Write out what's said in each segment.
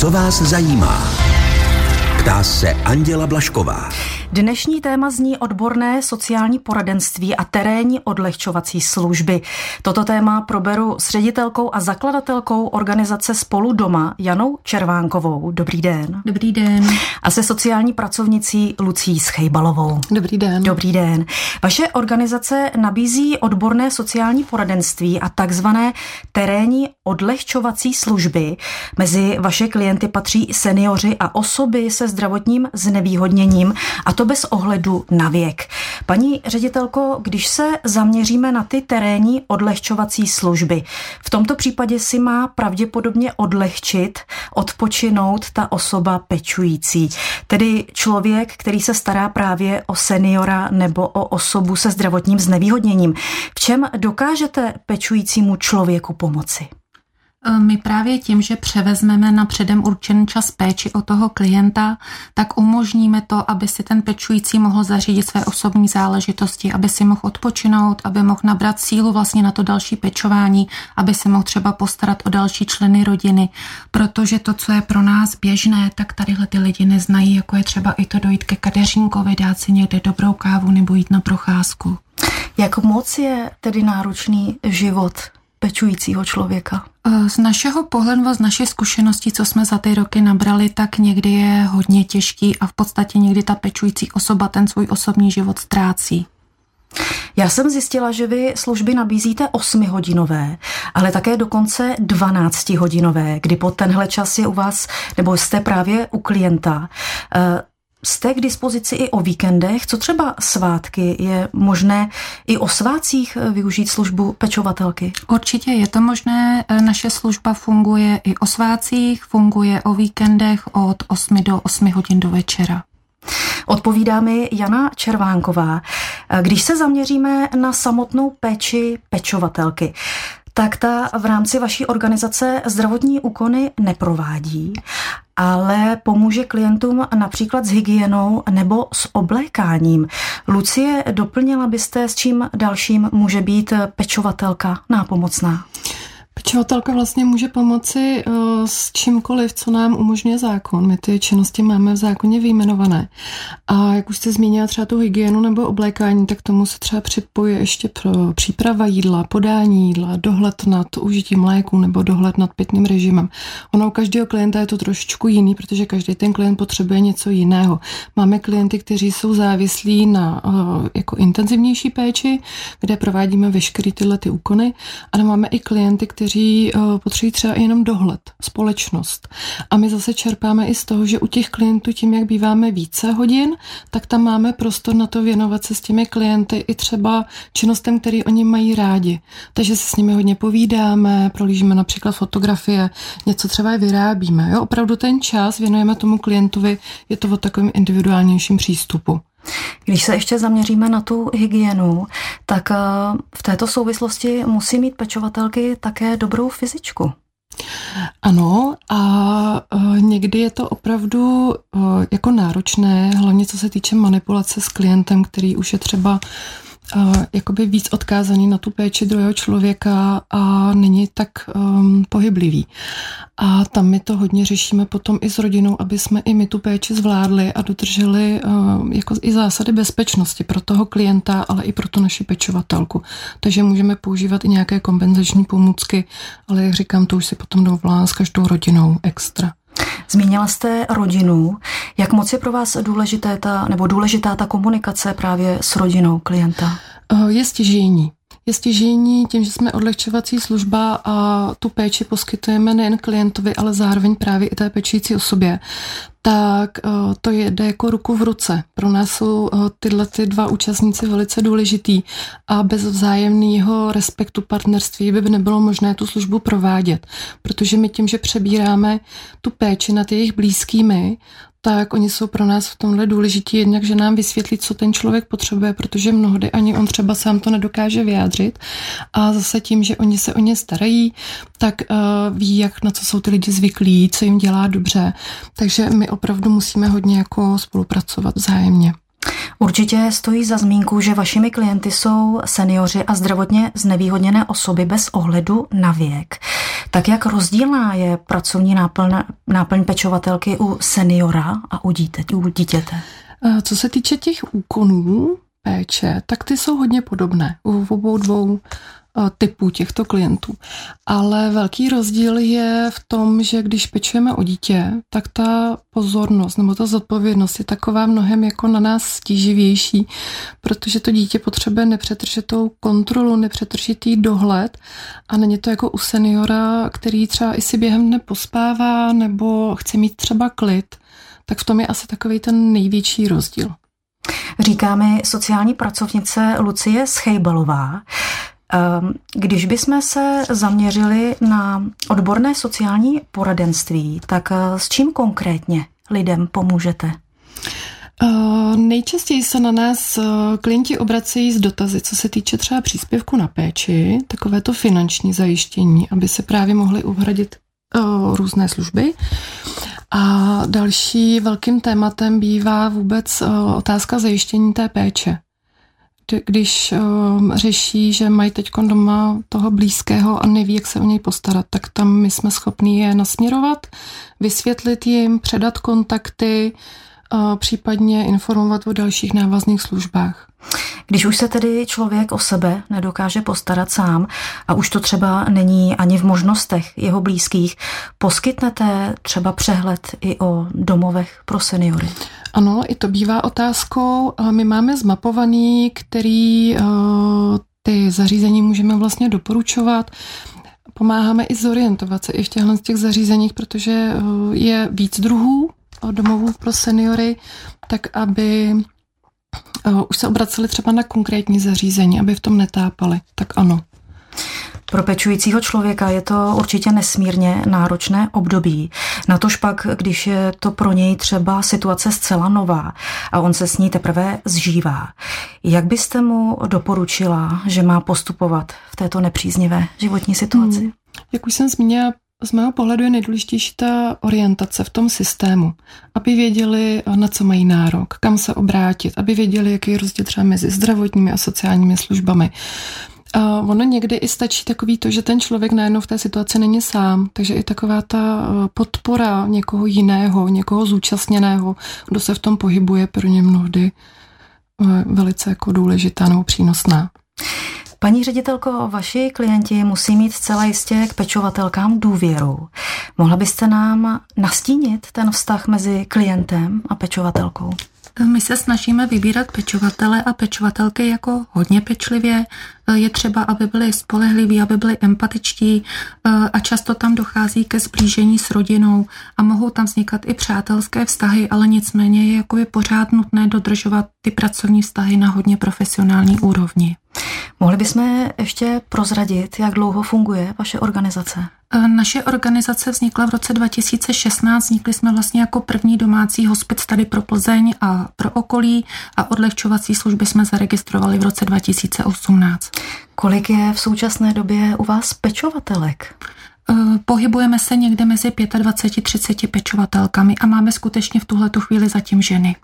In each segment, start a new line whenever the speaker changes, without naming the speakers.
Co vás zajímá? Ptá se Anděla Blašková.
Dnešní téma zní odborné sociální poradenství a terénní odlehčovací služby. Toto téma proberu s ředitelkou a zakladatelkou organizace Spolu doma Janou Červánkovou. Dobrý den.
Dobrý den.
A se sociální pracovnicí Lucí Schejbalovou.
Dobrý den.
Dobrý den. Vaše organizace nabízí odborné sociální poradenství a takzvané terénní odlehčovací služby. Mezi vaše klienty patří seniori a osoby se zdravotním znevýhodněním a to bez ohledu na věk. Paní ředitelko, když se zaměříme na ty terénní odlehčovací služby, v tomto případě si má pravděpodobně odlehčit, odpočinout ta osoba pečující, tedy člověk, který se stará právě o seniora nebo o osobu se zdravotním znevýhodněním. V čem dokážete pečujícímu člověku pomoci?
Eh, my právě tím, že převezmeme na předem určený čas péči o toho klienta, tak umožníme to, aby si ten pečující mohl zařídit své osobní záležitosti, aby si mohl odpočinout, aby mohl nabrat sílu vlastně na to další pečování, aby se mohl třeba postarat o další členy rodiny, protože to, co je pro nás běžné, tak tadyhle ty lidi neznají, jako je třeba i to dojít ke kadeřínkovi, dát si někde dobrou kávu nebo jít na procházku.
Jak moc je tedy náročný život pečujícího člověka?
Eh, z našeho pohledu, z naší zkušenosti, co jsme za ty roky nabrali, tak někdy je hodně těžký a v podstatě někdy ta pečující osoba ten svůj osobní život ztrácí.
Já jsem zjistila, že vy služby nabízíte 8-hodinové, ale také dokonce 12-hodinové, kdy pod tenhle čas je u vás, nebo jste právě u klienta. Jste k dispozici i o víkendech? Co třeba svátky? Je možné i o svátcích eh, využít službu pečovatelky?
Určitě je to možné. Eh, naše služba funguje i o svátcích, funguje o víkendech od 8 do 8 hodin do večera.
Odpovídá mi Jana Červánková. Eh, když se zaměříme na samotnou péči pečovatelky, tak ta v rámci vaší organizace zdravotní úkony neprovádí, ale pomůže klientům například s hygienou nebo s oblékáním. Lucie, doplnila byste, s čím dalším může být pečovatelka nápomocná?
Pečovatelka vlastně může pomoci uh, s čímkoliv, co nám umožňuje zákon. My ty činnosti máme v zákoně vyjmenované. A jak už jste zmínila třeba tu hygienu nebo oblékání, tak tomu se třeba připojí ještě pro příprava jídla, podání jídla, dohled nad užitím léku nebo dohled nad pitným režimem. Ono u každého klienta je to trošičku jiný, protože každý ten klient potřebuje něco jiného. Máme klienty, kteří jsou závislí na uh, jako intenzivnější péči, kde provádíme veškeré tyhle ty úkony, ale máme i klienty, kteří kteří uh, potřebují třeba jenom dohled, společnost. A my zase čerpáme i z toho, že u těch klientů tím, jak býváme více hodin, tak tam máme prostor na to věnovat se s těmi klienty i třeba činnostem, který oni mají rádi. Takže se s nimi hodně povídáme, prolížíme například fotografie, něco třeba i vyrábíme. Jo? Opravdu ten čas věnujeme tomu klientovi, je to o takovém individuálnějším přístupu.
Když se ještě zaměříme na tu hygienu, tak eh, v této souvislosti musí mít pečovatelky také dobrou fyzičku.
Ano, a eh, někdy je to opravdu eh, jako náročné, hlavně co se týče manipulace s klientem, který už je třeba jakoby víc odkázaný na tu péči druhého člověka a není tak um, pohyblivý. A tam my to hodně řešíme potom i s rodinou, aby jsme i my tu péči zvládli a dodrželi um, jako i zásady bezpečnosti pro toho klienta, ale i pro tu naši pečovatelku. Takže můžeme používat i nějaké kompenzační pomůcky, ale jak říkám, to už si potom dovolá s každou rodinou extra.
Zmínila jste rodinu. Jak moc je pro vás důležité ta, nebo důležitá ta komunikace právě s rodinou klienta?
Eh, je stěžení. Je stěžení tím, že jsme odlehčovací služba a tu péči poskytujeme nejen klientovi, ale zároveň právě i té pečující osobě tak eh, to jde jako ruku v ruce. Pro nás jsou eh, tyhle ty dva účastníci velice důležitý a bez vzájemného respektu partnerství by nebylo možné tu službu provádět, protože my tím, že přebíráme tu péči nad jejich blízkými, tak oni jsou pro nás v tomhle důležití, jednak, že nám vysvětlí, co ten člověk potřebuje, protože mnohdy ani on třeba sám to nedokáže vyjádřit. A zase tím, že oni se o ně starají, tak uh, ví, jak na co jsou ty lidi zvyklí, co jim dělá dobře. Takže my opravdu musíme hodně jako spolupracovat vzájemně.
Určitě stojí za zmínku, že vašimi klienty jsou seniori a zdravotně znevýhodněné osoby bez ohledu na věk. Tak jak rozdílná je pracovní náplň, náplň pečovatelky u seniora a u, dítěte, u dítěte?
Eh, co se týče těch úkonů péče, tak ty jsou hodně podobné u obou dvou typů těchto klientů. Ale velký rozdíl je v tom, že když pečujeme o dítě, tak ta pozornost nebo ta zodpovědnost je taková mnohem jako na nás stíživější, protože to dítě potřebuje nepřetržitou kontrolu, nepřetržitý dohled a není to jako u seniora, který třeba i si během dne pospává nebo chce mít třeba klid, tak v tom je asi takový ten největší rozdíl.
Říká mi sociální pracovnice Lucie Schejbalová. Ehm, když bychom se zaměřili na odborné sociální poradenství, tak eh, s čím konkrétně lidem pomůžete?
Uh, nejčastěji se na nás uh, klienti obracejí s dotazy, co se týče třeba příspěvku na péči, takové to finanční zajištění, aby se právě mohli uhradit uh, různé služby. A další velkým tématem bývá vůbec otázka zajištění té péče když uh, řeší, že mají teď doma toho blízkého a neví, jak se o něj postarat, tak tam my jsme schopni je nasměrovat, vysvětlit jim, předat kontakty, uh, případně informovat o dalších návazných službách.
Když už se tedy člověk o sebe nedokáže postarat sám a už to třeba není ani v možnostech jeho blízkých, poskytnete třeba přehled i o domovech pro seniory?
Ano, i to bývá otázkou. My máme zmapovaný, který eh, ty zařízení můžeme vlastně doporučovat. Pomáháme i zorientovat se i v těchto těch zařízeních, protože eh, je víc druhů domovů pro seniory, tak aby už se obraceli třeba na konkrétní zařízení, aby v tom netápali. Tak ano.
Pro pečujícího člověka je to určitě nesmírně náročné období. Na tož pak, když je to pro něj třeba situace zcela nová a on se s ní teprve zžívá. Jak byste mu doporučila, že má postupovat v této nepříznivé životní situaci? Hmm.
Jak už jsem zmínila, z mého pohledu je nejdůležitější ta orientace v tom systému, aby věděli, na co mají nárok, kam se obrátit, aby věděli, jaký je rozdíl třeba mezi zdravotními a sociálními službami. A ono někdy i stačí takový to, že ten člověk najednou v té situaci není sám, takže i taková ta eh, podpora někoho jiného, někoho zúčastněného, kdo se v tom pohybuje, pro ně mnohdy eh, velice jako důležitá nebo přínosná.
Paní ředitelko, vaši klienti musí mít zcela jistě k pečovatelkám důvěru. Mohla byste nám nastínit ten vztah mezi klientem a pečovatelkou?
My se snažíme vybírat pečovatele a pečovatelky jako hodně pečlivě. Je třeba, aby byli spolehliví, aby byli empatičtí a často tam dochází ke zblížení s rodinou a mohou tam vznikat i přátelské vztahy, ale nicméně je jako pořád nutné dodržovat ty pracovní vztahy na hodně profesionální úrovni.
Mohli bychom ještě prozradit, jak dlouho funguje vaše organizace?
E, naše organizace vznikla v roce 2016. Vznikli jsme vlastně jako první domácí hospic tady pro Plzeň a pro okolí a odlehčovací služby jsme zaregistrovali v roce 2018.
Kolik je v současné době u vás pečovatelek?
Eh, pohybujeme se někde mezi 25-30 pečovatelkami a máme skutečně v tuhle chvíli zatím ženy.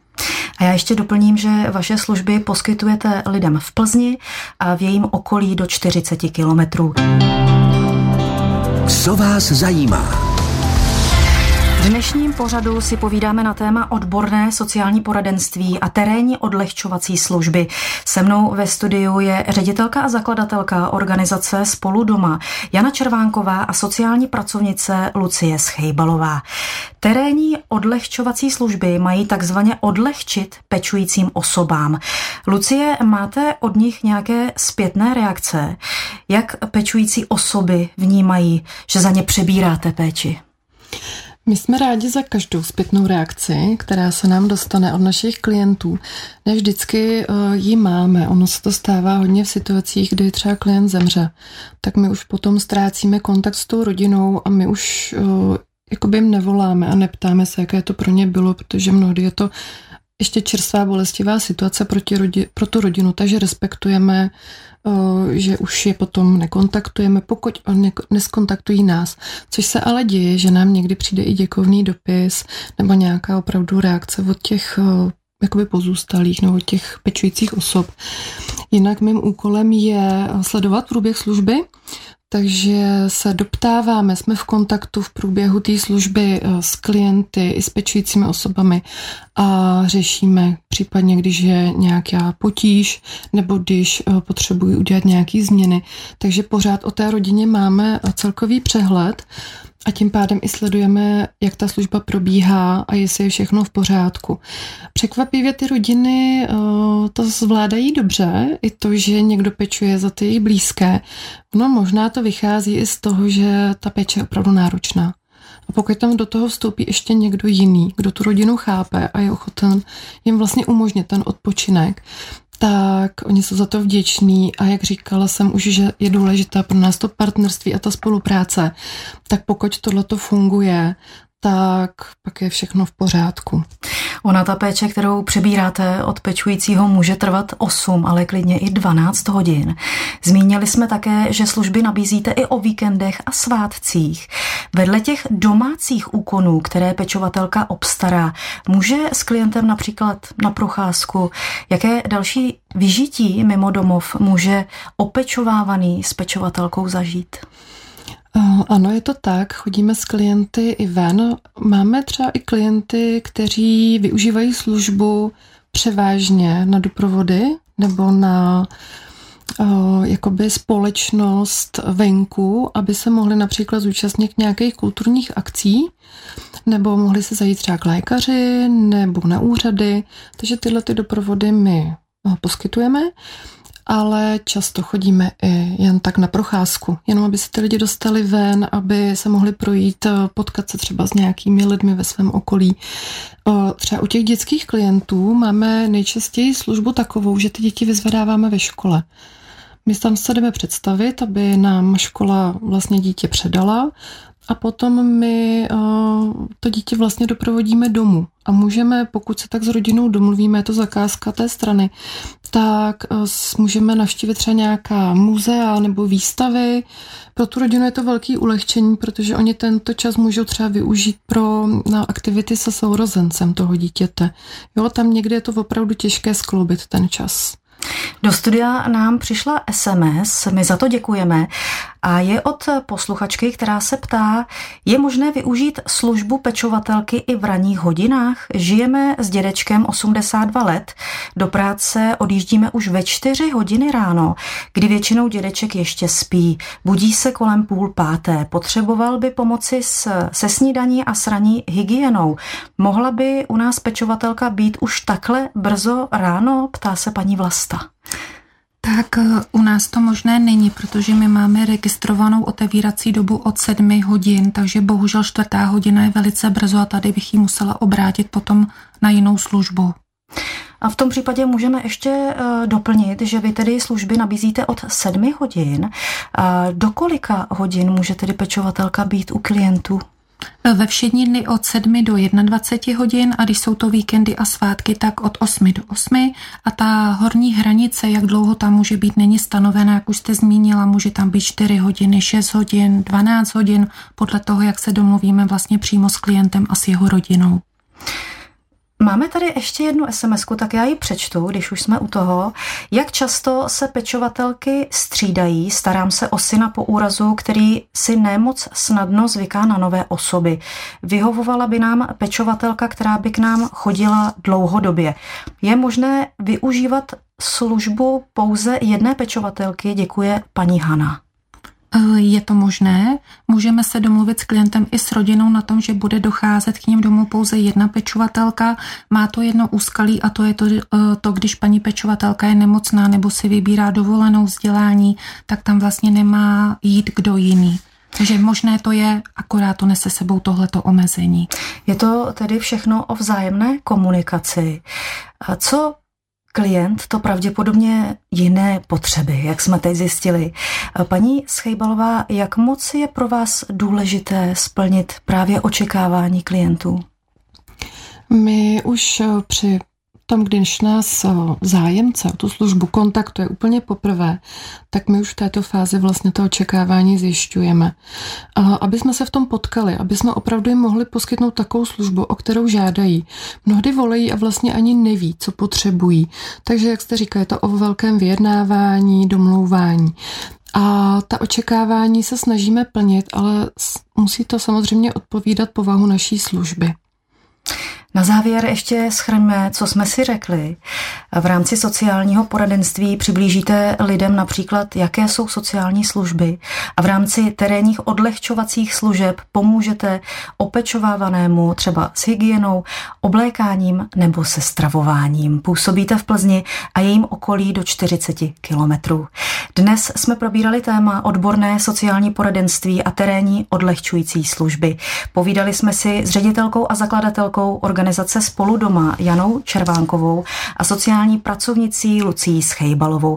A já ještě doplním, že vaše služby poskytujete lidem v Plzni a v jejím okolí do 40 kilometrů.
Co vás zajímá?
V dnešním pořadu si povídáme na téma odborné sociální poradenství a terénní odlehčovací služby. Se mnou ve studiu je ředitelka a zakladatelka organizace Spolu doma Jana Červánková a sociální pracovnice Lucie Schejbalová. Terénní odlehčovací služby mají takzvaně odlehčit pečujícím osobám. Lucie, máte od nich nějaké zpětné reakce? Jak pečující osoby vnímají, že za ně přebíráte péči?
My jsme rádi za každou zpětnou reakci, která se nám dostane od našich klientů. Ne vždycky uh, ji máme. Ono se to stává hodně v situacích, kdy třeba klient zemře. Tak my už potom ztrácíme kontakt s tou rodinou a my už uh, jakoby jim nevoláme a neptáme se, jaké to pro ně bylo, protože mnohdy je to ještě čerstvá bolestivá situace proti rodi, pro tu rodinu, takže respektujeme že už je potom nekontaktujeme, pokud on neskontaktují nás. Což se ale děje, že nám někdy přijde i děkovný dopis nebo nějaká opravdu reakce od těch jakoby pozůstalých nebo těch pečujících osob. Jinak mým úkolem je sledovat průběh služby, takže se doptáváme, jsme v kontaktu v průběhu té služby eh, s klienty i s pečujícími osobami a řešíme případně, když je nějaká potíž nebo když eh, potřebují udělat nějaké změny. Takže pořád o té rodině máme eh, celkový přehled a tím pádem i sledujeme, jak ta služba probíhá a jestli je všechno v pořádku. Překvapivě ty rodiny uh, to zvládají dobře, i to, že někdo pečuje za ty jejich blízké. No možná to vychází i z toho, že ta péče je opravdu náročná. A pokud tam do toho vstoupí ještě někdo jiný, kdo tu rodinu chápe a je ochoten jim vlastně umožnit ten odpočinek, tak oni jsou za to vděční a jak říkala jsem už, že je důležité pro nás to partnerství a ta spolupráce, tak pokud tohle to funguje, tak pak je všechno v pořádku.
Ona ta péče, kterou přebíráte od pečujícího, může trvat 8, ale klidně i 12 hodin. Zmínili jsme také, že služby nabízíte i o víkendech a svátcích. Vedle těch domácích úkonů, které pečovatelka obstará, může s klientem například na procházku, jaké další vyžití mimo domov může opečovávaný s pečovatelkou zažít?
Ano, je to tak. Chodíme s klienty i ven. Máme třeba i klienty, kteří využívají službu převážně na doprovody nebo na jakoby společnost venku, aby se mohli například zúčastnit nějakých kulturních akcí, nebo mohli se zajít třeba k lékaři, nebo na úřady. Takže tyhle ty doprovody my poskytujeme ale často chodíme i jen tak na procházku, jenom aby se ty lidi dostali ven, aby se mohli projít, eh, potkat se třeba s nějakými lidmi ve svém okolí. Třeba u těch dětských klientů máme nejčastěji službu takovou, že ty děti vyzvedáváme ve škole. My tam se jdeme představit, aby nám škola vlastně dítě předala a potom my uh, to dítě vlastně doprovodíme domů. A můžeme, pokud se tak s rodinou domluvíme, je to zakázka té strany, tak uh, můžeme navštívit třeba nějaká muzea nebo výstavy. Pro tu rodinu je to velký ulehčení, protože oni tento čas můžou třeba využít pro na aktivity se sourozencem toho dítěte. Jo, tam někdy je to opravdu těžké skloubit ten čas.
Do studia nám přišla SMS, my za to děkujeme a je od posluchačky, která se ptá, je možné využít službu pečovatelky i v ranních hodinách? Žijeme s dědečkem 82 let, do práce odjíždíme už ve 4 hodiny ráno, kdy většinou dědeček ještě spí, budí se kolem půl páté, potřeboval by pomoci s, se snídaní a s hygienou. Mohla by u nás pečovatelka být už takhle brzo ráno, ptá se paní Vlasta.
Tak eh, u nás to možné není, protože my máme registrovanou otevírací dobu od 7 hodin, takže bohužel čtvrtá hodina je velice brzo a tady bych ji musela obrátit potom na jinou službu.
A v tom případě můžeme ještě uh, doplnit, že vy tedy služby nabízíte od 7 hodin. Do kolika hodin může tedy pečovatelka být u klientů?
Ve všední dny od 7 do 21 hodin a když jsou to víkendy a svátky, tak od 8 do 8 a ta horní hranice, jak dlouho tam může být, není stanovená, jak už jste zmínila, může tam být 4 hodiny, 6 hodin, 12 hodin, podle toho, jak se domluvíme vlastně přímo s klientem a s jeho rodinou.
Máme tady ještě jednu sms tak já ji přečtu, když už jsme u toho. Jak často se pečovatelky střídají? Starám se o syna po úrazu, který si nemoc snadno zvyká na nové osoby. Vyhovovala by nám pečovatelka, která by k nám chodila dlouhodobě. Je možné využívat službu pouze jedné pečovatelky? Děkuje paní Hana.
Eh, je to možné. Můžeme se domluvit s klientem i s rodinou na tom, že bude docházet k ním domů pouze jedna pečovatelka. Má to jedno úskalí a to je to, eh, to, když paní pečovatelka je nemocná nebo si vybírá dovolenou vzdělání, tak tam vlastně nemá jít kdo jiný. Takže možné to je, akorát to nese sebou tohleto omezení.
Je to tedy všechno o vzájemné komunikaci. Co klient to pravděpodobně jiné potřeby, jak jsme teď zjistili. Paní Schejbalová, jak moc je pro vás důležité splnit právě očekávání klientů?
My už při tom, když nás eh, zájemce o tu službu kontaktuje úplně poprvé, tak my už v této fázi vlastně to očekávání zjišťujeme. Aby jsme se v tom potkali, aby jsme opravdu jim mohli poskytnout takovou službu, o kterou žádají. Mnohdy volejí a vlastně ani neví, co potřebují. Takže, jak jste říkali, je to o velkém vyjednávání, domlouvání. A ta očekávání se snažíme plnit, ale musí to samozřejmě odpovídat povahu naší služby.
Na závěr ještě schrňme, co jsme si řekli. V rámci sociálního poradenství přiblížíte lidem například, jaké jsou sociální služby a v rámci terénních odlehčovacích služeb pomůžete opečovávanému třeba s hygienou, oblékáním nebo se stravováním. Působíte v Plzni a jejím okolí do 40 kilometrů. Dnes jsme probírali téma odborné sociální poradenství a terénní odlehčující služby. Povídali jsme si s ředitelkou a zakladatelkou organizace Spolu doma Janou Červánkovou a sociální pracovnicí Lucí Schejbalovou.